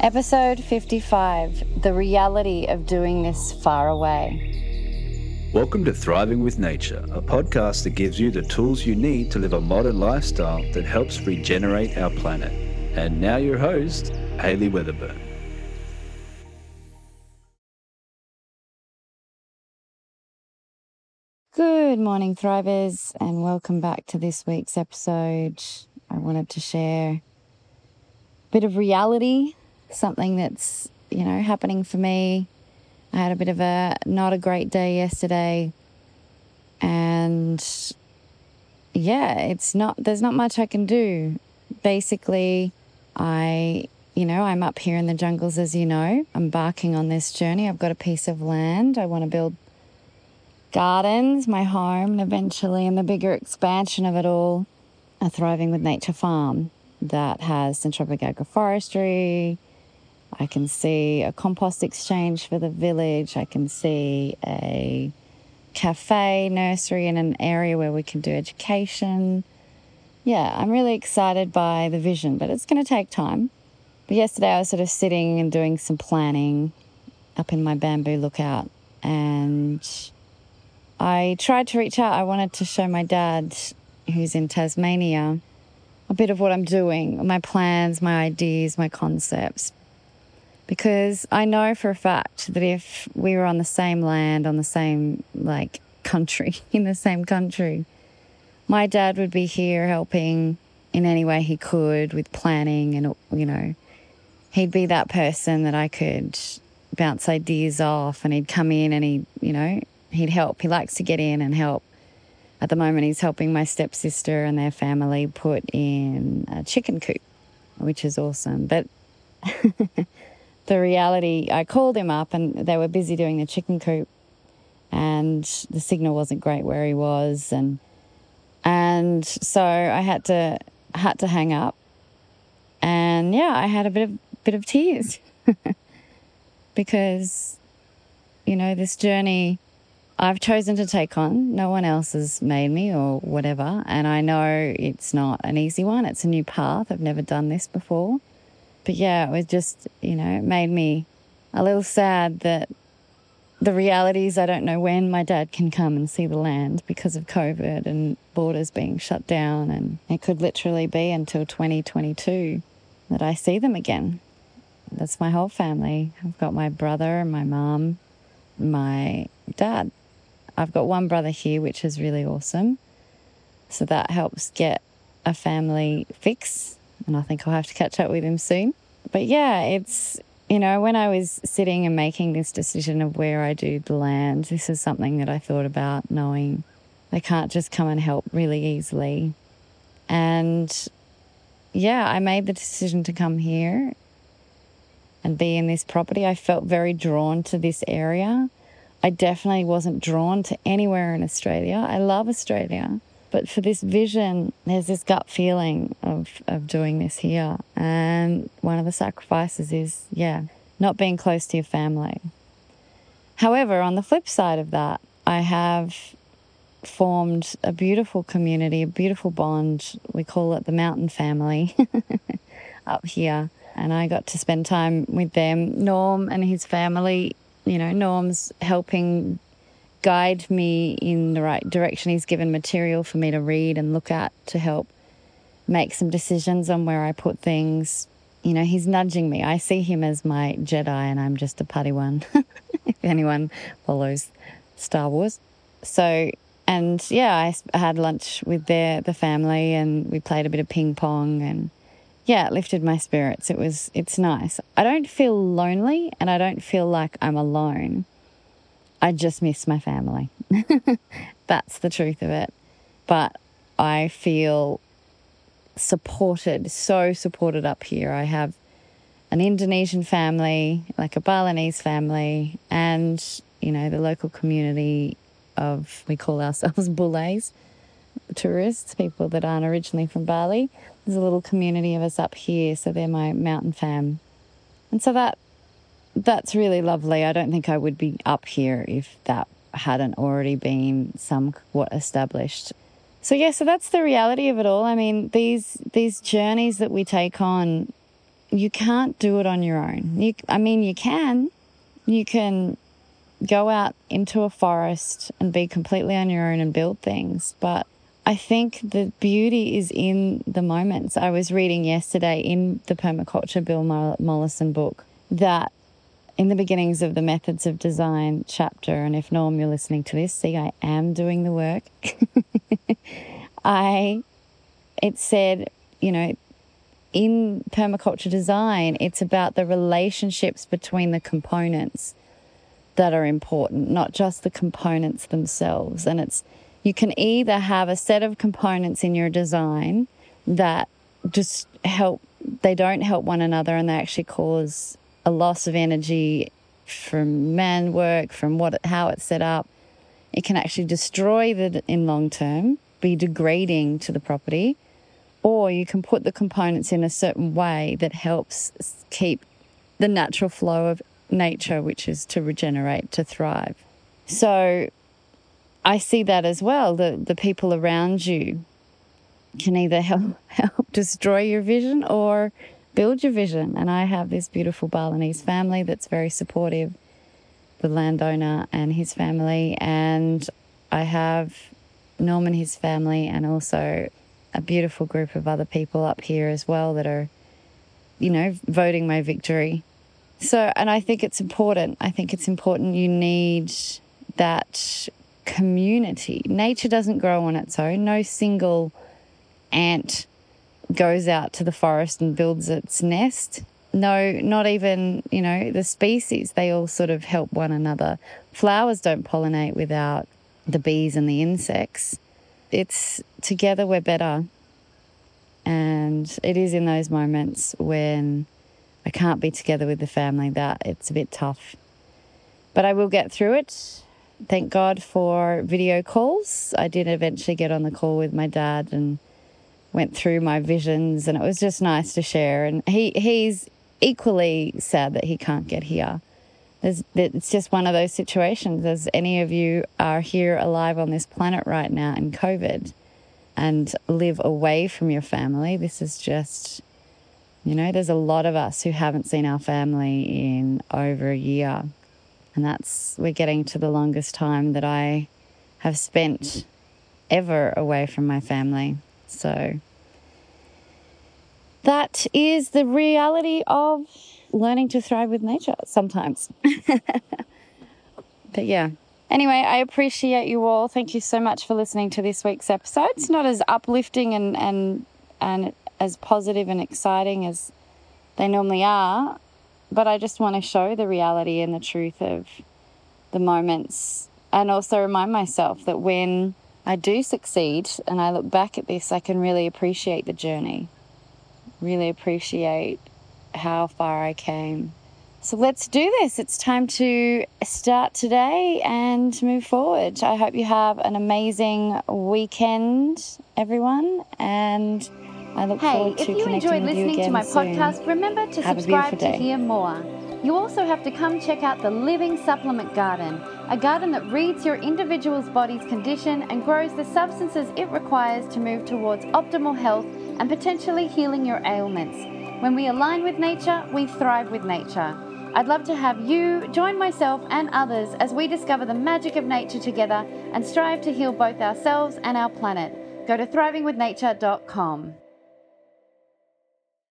Episode 55 The Reality of Doing This Far Away. Welcome to Thriving with Nature, a podcast that gives you the tools you need to live a modern lifestyle that helps regenerate our planet. And now, your host, Hayley Weatherburn. Good morning, Thrivers, and welcome back to this week's episode. I wanted to share a bit of reality something that's, you know, happening for me. I had a bit of a not a great day yesterday. And yeah, it's not, there's not much I can do. Basically, I, you know, I'm up here in the jungles, as you know, embarking on this journey. I've got a piece of land. I want to build gardens, my home, and eventually, in the bigger expansion of it all, a thriving with nature farm that has syntropic agroforestry, I can see a compost exchange for the village. I can see a cafe, nursery in an area where we can do education. Yeah, I'm really excited by the vision, but it's going to take time. But yesterday I was sort of sitting and doing some planning up in my bamboo lookout and I tried to reach out. I wanted to show my dad, who's in Tasmania, a bit of what I'm doing, my plans, my ideas, my concepts because I know for a fact that if we were on the same land, on the same like country, in the same country, my dad would be here helping in any way he could with planning and you know, he'd be that person that I could bounce ideas off and he'd come in and he, you know, he'd help. He likes to get in and help. At the moment, he's helping my stepsister and their family put in a chicken coop, which is awesome. But the reality, I called him up and they were busy doing the chicken coop and the signal wasn't great where he was and and so I had to had to hang up and yeah, I had a bit of bit of tears because you know, this journey I've chosen to take on. No one else has made me or whatever. And I know it's not an easy one. It's a new path. I've never done this before. But yeah, it was just, you know, it made me a little sad that the reality is I don't know when my dad can come and see the land because of COVID and borders being shut down. And it could literally be until 2022 that I see them again. That's my whole family. I've got my brother and my mom, my dad. I've got one brother here, which is really awesome. So that helps get a family fix and I think I'll have to catch up with him soon. But yeah, it's, you know, when I was sitting and making this decision of where I do the land, this is something that I thought about knowing they can't just come and help really easily. And yeah, I made the decision to come here and be in this property. I felt very drawn to this area. I definitely wasn't drawn to anywhere in Australia. I love Australia. But for this vision, there's this gut feeling of, of doing this here. And one of the sacrifices is, yeah, not being close to your family. However, on the flip side of that, I have formed a beautiful community, a beautiful bond. We call it the Mountain Family up here. And I got to spend time with them. Norm and his family, you know, Norm's helping guide me in the right direction. He's given material for me to read and look at to help make some decisions on where I put things. You know, he's nudging me. I see him as my Jedi, and I'm just a Padawan, if anyone follows Star Wars. So, and yeah, I had lunch with their the family, and we played a bit of ping pong, and yeah, it lifted my spirits. It was, it's nice. I don't feel lonely, and I don't feel like I'm alone I just miss my family. That's the truth of it. But I feel supported, so supported up here. I have an Indonesian family, like a Balinese family, and, you know, the local community of, we call ourselves Bules, tourists, people that aren't originally from Bali. There's a little community of us up here, so they're my mountain fam. And so that that's really lovely. I don't think I would be up here if that hadn't already been somewhat established. So yeah, so that's the reality of it all. I mean, these these journeys that we take on, you can't do it on your own. You, I mean, you can. You can go out into a forest and be completely on your own and build things. But I think the beauty is in the moments. I was reading yesterday in the permaculture Bill Mollison book that in the beginnings of the methods of design chapter, and if Norm, you're listening to this, see, I am doing the work. I, it said, you know, in permaculture design, it's about the relationships between the components that are important, not just the components themselves. And it's, you can either have a set of components in your design that just help, they don't help one another and they actually cause a loss of energy from man work, from what, how it's set up. It can actually destroy the in long term, be degrading to the property or you can put the components in a certain way that helps keep the natural flow of nature, which is to regenerate, to thrive. So I see that as well. The, the people around you can either help, help destroy your vision or build your vision. And I have this beautiful Balinese family that's very supportive, the landowner and his family. And I have Norm and his family, and also a beautiful group of other people up here as well that are, you know, voting my victory. So, and I think it's important. I think it's important you need that community. Nature doesn't grow on its own. No single ant goes out to the forest and builds its nest. No, not even, you know, the species. They all sort of help one another. Flowers don't pollinate without the bees and the insects it's together we're better. And it is in those moments when I can't be together with the family that it's a bit tough. But I will get through it. Thank God for video calls. I did eventually get on the call with my dad and went through my visions and it was just nice to share and he he's equally sad that he can't get here there's, it's just one of those situations. As any of you are here alive on this planet right now in COVID and live away from your family, this is just, you know, there's a lot of us who haven't seen our family in over a year. And that's, we're getting to the longest time that I have spent ever away from my family. So that is the reality of learning to thrive with nature sometimes. but yeah. Anyway, I appreciate you all. Thank you so much for listening to this week's episode. It's not as uplifting and, and, and as positive and exciting as they normally are, but I just want to show the reality and the truth of the moments and also remind myself that when I do succeed and I look back at this, I can really appreciate the journey, really appreciate how far I came. So let's do this. It's time to start today and move forward. I hope you have an amazing weekend, everyone, and I look hey, forward to connecting with you again Hey, if you enjoyed listening to my soon. podcast, remember to have subscribe to hear more. You also have to come check out the Living Supplement Garden, a garden that reads your individual's body's condition and grows the substances it requires to move towards optimal health and potentially healing your ailments. When we align with nature, we thrive with nature. I'd love to have you join myself and others as we discover the magic of nature together and strive to heal both ourselves and our planet. Go to thrivingwithnature.com.